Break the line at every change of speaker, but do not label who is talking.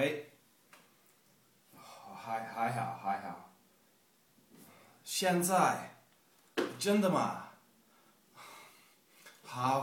喂。还还好还好。现在？真的吗？好。